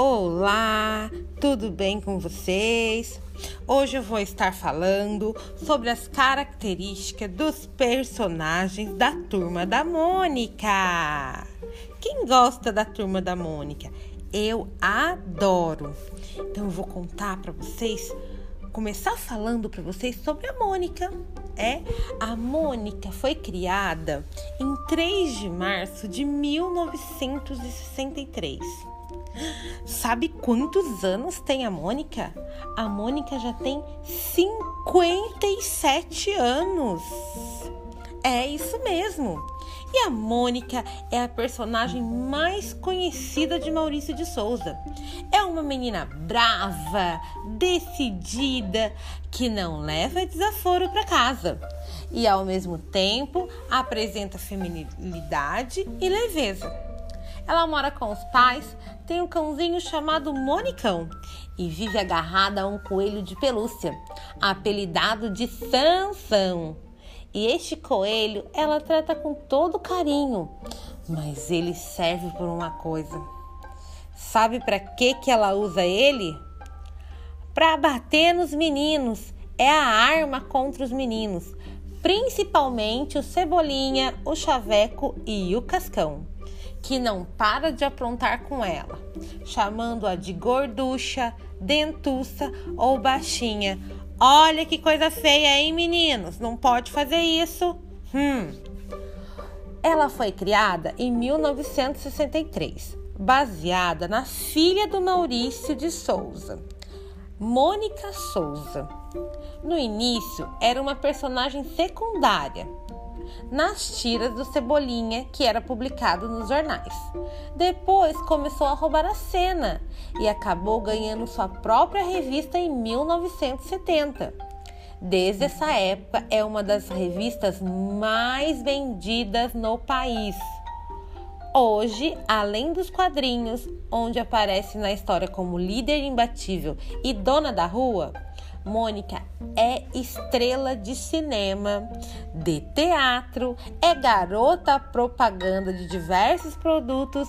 Olá, tudo bem com vocês? Hoje eu vou estar falando sobre as características dos personagens da turma da Mônica. Quem gosta da turma da Mônica? Eu adoro. Então eu vou contar para vocês, começar falando para vocês sobre a Mônica. É, a Mônica foi criada em 3 de março de 1963. Sabe quantos anos tem a Mônica? A Mônica já tem 57 anos. É isso mesmo. E a Mônica é a personagem mais conhecida de Maurício de Souza. É uma menina brava, decidida, que não leva desaforo para casa e ao mesmo tempo apresenta feminilidade e leveza. Ela mora com os pais, tem um cãozinho chamado Monicão e vive agarrada a um coelho de pelúcia, apelidado de Sansão. E este coelho ela trata com todo carinho, mas ele serve por uma coisa. Sabe para que que ela usa ele? Para bater nos meninos. É a arma contra os meninos, principalmente o Cebolinha, o Chaveco e o Cascão, que não para de aprontar com ela, chamando-a de gorducha, dentuça ou baixinha Olha que coisa feia, hein, meninos? Não pode fazer isso. Hum. Ela foi criada em 1963, baseada na filha do Maurício de Souza, Mônica Souza. No início, era uma personagem secundária, nas tiras do Cebolinha que era publicado nos jornais. Depois começou a roubar a cena e acabou ganhando sua própria revista em 1970. Desde essa época é uma das revistas mais vendidas no país. Hoje, além dos quadrinhos, onde aparece na história como líder imbatível e dona da rua, Mônica é estrela de cinema, de teatro, é garota propaganda de diversos produtos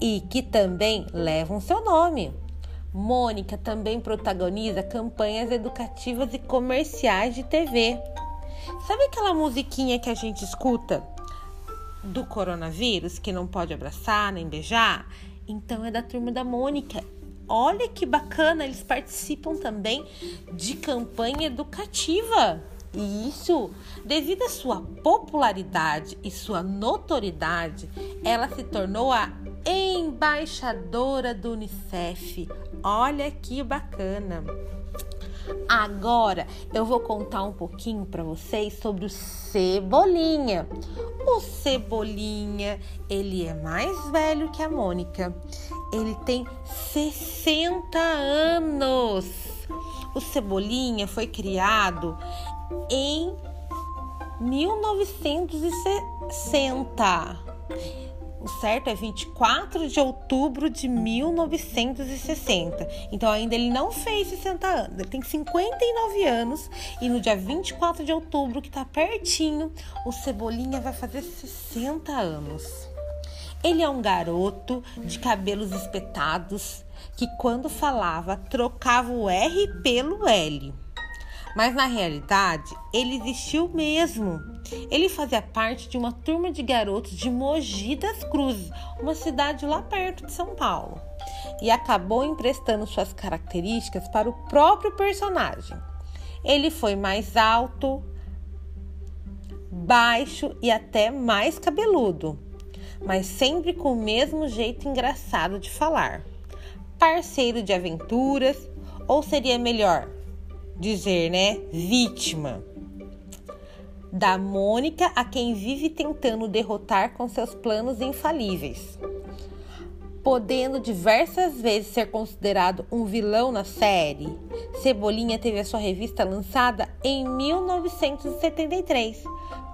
e que também levam seu nome. Mônica também protagoniza campanhas educativas e comerciais de TV. Sabe aquela musiquinha que a gente escuta do coronavírus que não pode abraçar nem beijar? Então é da turma da Mônica olha que bacana, eles participam também de campanha educativa. E isso, devido à sua popularidade e sua notoriedade, ela se tornou a embaixadora do Unicef. Olha que bacana. Agora eu vou contar um pouquinho para vocês sobre o Cebolinha. O Cebolinha, ele é mais velho que a Mônica. Ele tem 60 anos. O Cebolinha foi criado em 1960 o certo é 24 de outubro de 1960. Então ainda ele não fez 60 anos. Ele tem 59 anos e no dia 24 de outubro, que tá pertinho, o Cebolinha vai fazer 60 anos. Ele é um garoto de cabelos espetados que quando falava trocava o R pelo L. Mas na realidade, ele existiu mesmo. Ele fazia parte de uma turma de garotos de Mogi das Cruzes, uma cidade lá perto de São Paulo, e acabou emprestando suas características para o próprio personagem. Ele foi mais alto, baixo e até mais cabeludo, mas sempre com o mesmo jeito engraçado de falar. Parceiro de aventuras, ou seria melhor dizer, né? Vítima da Mônica a quem vive tentando derrotar com seus planos infalíveis. Podendo diversas vezes ser considerado um vilão na série, Cebolinha teve a sua revista lançada em 1973,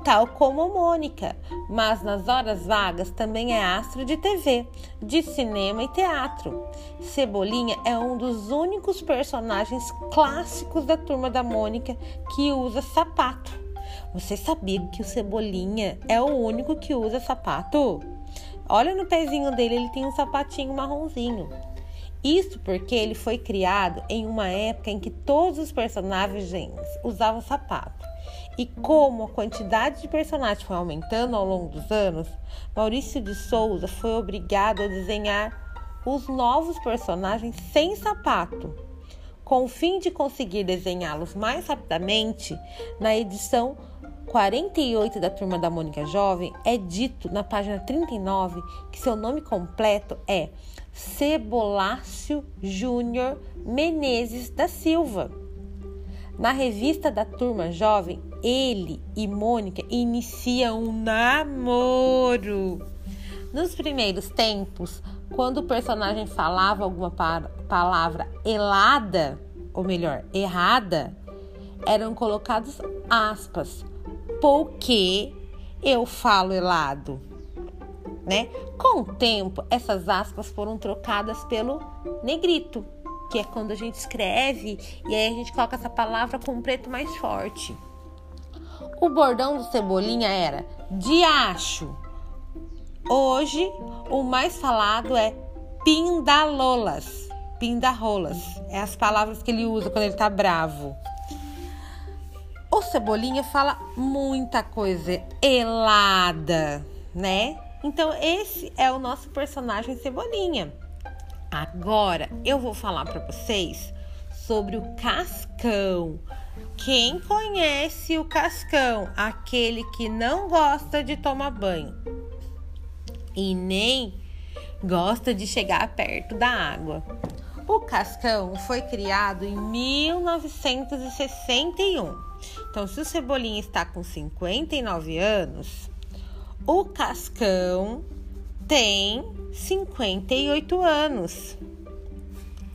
tal como Mônica, mas nas horas vagas também é astro de TV, de cinema e teatro. Cebolinha é um dos únicos personagens clássicos da turma da Mônica que usa sapato. Você sabia que o Cebolinha é o único que usa sapato? Olha no pezinho dele, ele tem um sapatinho marronzinho. Isso porque ele foi criado em uma época em que todos os personagens usavam sapato. E como a quantidade de personagens foi aumentando ao longo dos anos, Maurício de Souza foi obrigado a desenhar os novos personagens sem sapato. Com o fim de conseguir desenhá-los mais rapidamente, na edição 48 da Turma da Mônica Jovem, é dito na página 39 que seu nome completo é Cebolácio Júnior Menezes da Silva. Na revista da Turma Jovem, ele e Mônica iniciam um namoro. Nos primeiros tempos, quando o personagem falava alguma palavra elada, ou melhor, errada, eram colocados aspas, porque eu falo elado né? Com o tempo, essas aspas foram trocadas pelo negrito, que é quando a gente escreve e aí a gente coloca essa palavra com um preto mais forte. O bordão do Cebolinha era diacho. Hoje, o mais falado é pindalolas. Pindarolas. É as palavras que ele usa quando ele tá bravo. O Cebolinha fala muita coisa elada, né? Então, esse é o nosso personagem Cebolinha. Agora, eu vou falar para vocês sobre o Cascão. Quem conhece o Cascão? Aquele que não gosta de tomar banho e nem gosta de chegar perto da água. O Cascão foi criado em 1961. Então, se o Cebolinha está com 59 anos, o Cascão tem 58 anos.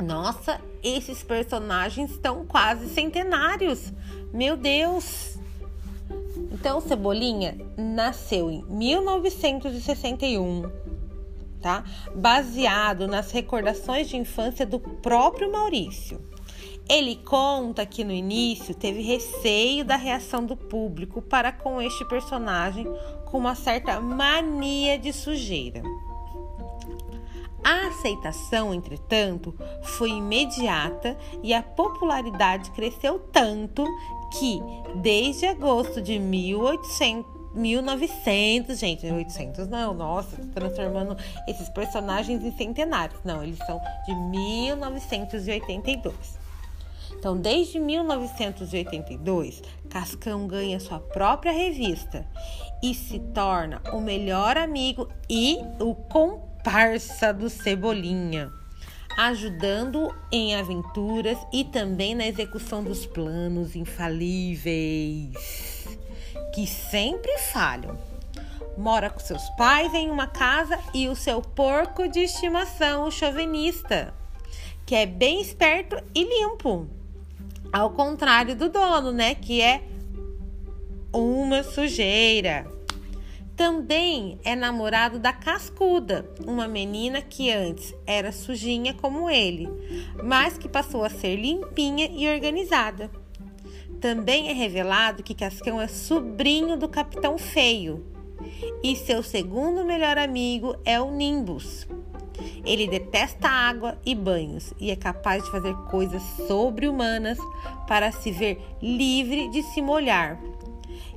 Nossa, esses personagens estão quase centenários. Meu Deus! Então, Cebolinha nasceu em 1961, tá? Baseado nas recordações de infância do próprio Maurício. Ele conta que no início teve receio da reação do público para com este personagem com uma certa mania de sujeira. A aceitação, entretanto, foi imediata e a popularidade cresceu tanto que, desde agosto de 1800, 1900, gente, 1800 não, nossa, transformando esses personagens em centenários. Não, eles são de 1982. Então, desde 1982, Cascão ganha sua própria revista e se torna o melhor amigo e o comparsa do Cebolinha, ajudando em aventuras e também na execução dos planos infalíveis que sempre falham. Mora com seus pais em uma casa e o seu porco de estimação, o chauvinista, que é bem esperto e limpo. Ao contrário do dono, né? Que é uma sujeira. Também é namorado da Cascuda, uma menina que antes era sujinha como ele, mas que passou a ser limpinha e organizada. Também é revelado que Cascão é sobrinho do Capitão Feio e seu segundo melhor amigo é o Nimbus, ele detesta água e banhos e é capaz de fazer coisas sobre-humanas para se ver livre de se molhar.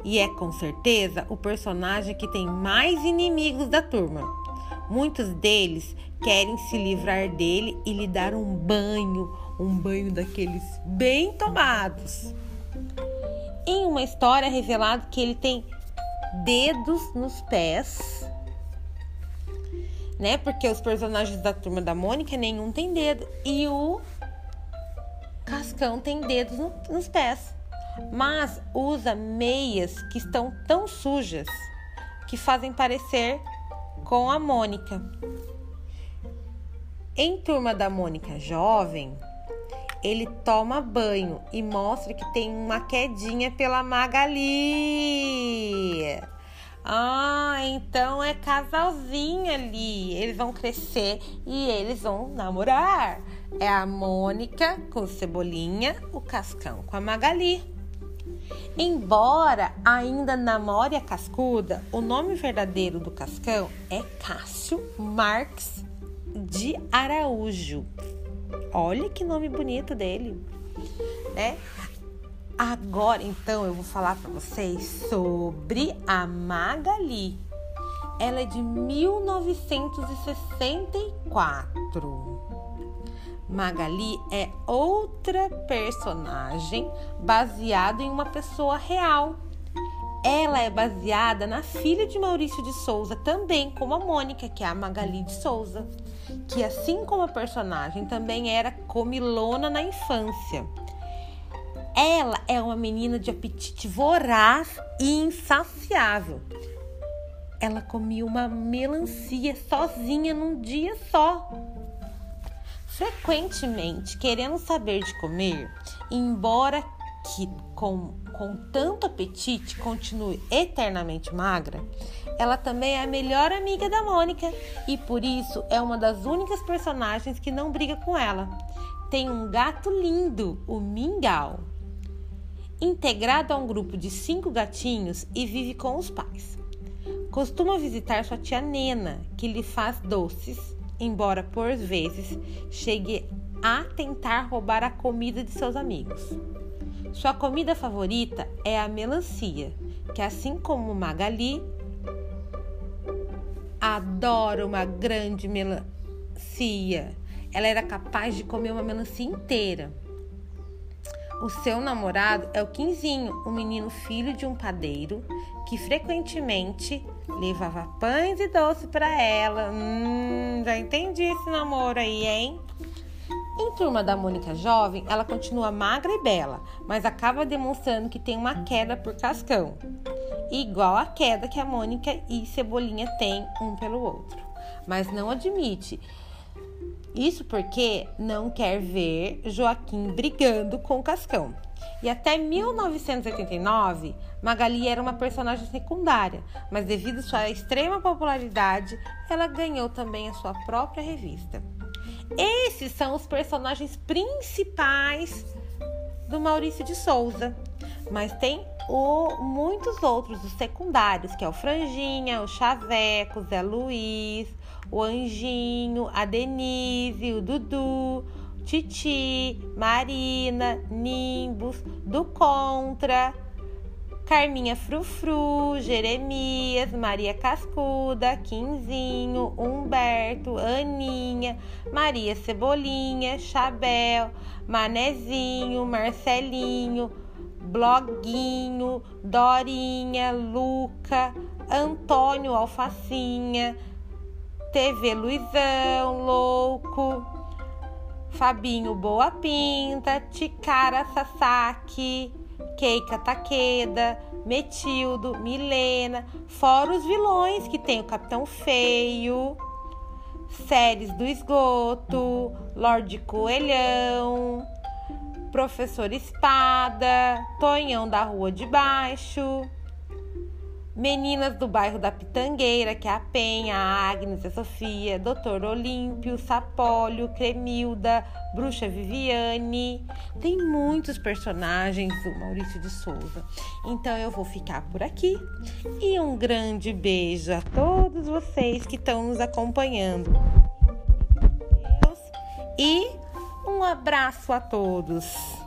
E é com certeza o personagem que tem mais inimigos da turma. Muitos deles querem se livrar dele e lhe dar um banho, um banho daqueles bem tomados. Em uma história é revelado que ele tem dedos nos pés né? Porque os personagens da turma da Mônica nenhum tem dedo e o Cascão tem dedos no, nos pés, mas usa meias que estão tão sujas que fazem parecer com a Mônica. Em Turma da Mônica Jovem, ele toma banho e mostra que tem uma quedinha pela Magali. Ah, então é casalzinho ali. Eles vão crescer e eles vão namorar. É a Mônica com o Cebolinha, o Cascão com a Magali. Embora ainda namore a Cascuda, o nome verdadeiro do Cascão é Cássio Marques de Araújo. Olha que nome bonito dele, né? Agora, então, eu vou falar para vocês sobre a Magali. Ela é de 1964. Magali é outra personagem baseada em uma pessoa real. Ela é baseada na filha de Maurício de Souza, também como a Mônica, que é a Magali de Souza, que assim como a personagem também era comilona na infância. Ela é uma menina de apetite voraz e insaciável. Ela comia uma melancia sozinha num dia só. Frequentemente, querendo saber de comer, embora que com, com tanto apetite continue eternamente magra, ela também é a melhor amiga da Mônica e por isso é uma das únicas personagens que não briga com ela. Tem um gato lindo, o Mingau, integrado a um grupo de cinco gatinhos e vive com os pais. Costuma visitar sua tia Nena, que lhe faz doces, embora por vezes chegue a tentar roubar a comida de seus amigos. Sua comida favorita é a melancia, que assim como Magali, adora uma grande melancia. Ela era capaz de comer uma melancia inteira. O seu namorado é o Quinzinho, um menino filho de um padeiro que frequentemente levava pães e doce para ela. Hum, já entendi esse namoro aí, hein? Em Turma da Mônica Jovem, ela continua magra e bela, mas acaba demonstrando que tem uma queda por Cascão, igual a queda que a Mônica e Cebolinha têm um pelo outro. Mas não admite. Isso porque não quer ver Joaquim brigando com Cascão. E até 1989, Magali era uma personagem secundária, mas devido à sua extrema popularidade, ela ganhou também a sua própria revista. Esses são os personagens principais do Maurício de Souza. Mas tem o, muitos outros, os secundários, que é o Franjinha, o Chaveco, Zé Luiz, o Anjinho, a Denise, o Dudu, Titi, Marina, Nimbus, do Contra, Carminha Frufru, Jeremias, Maria Cascuda, Quinzinho, Humberto, Aninha, Maria Cebolinha, Chabel, Manezinho, Marcelinho, Bloguinho, Dorinha, Luca, Antônio Alfacinha, TV Luizão, Louco, Fabinho Boa Pinta, Ticara Sasaki, Keika Takeda, Metildo, Milena, fora os vilões que tem o Capitão Feio, Séries do Esgoto, Lorde Coelhão, Professor Espada, Tonhão da Rua de Baixo. Meninas do bairro da Pitangueira, que é a Penha, a Agnes, a Sofia, Doutor Olímpio, Sapólio, Cremilda, Bruxa Viviane. Tem muitos personagens do Maurício de Souza. Então eu vou ficar por aqui. E um grande beijo a todos vocês que estão nos acompanhando. E um abraço a todos.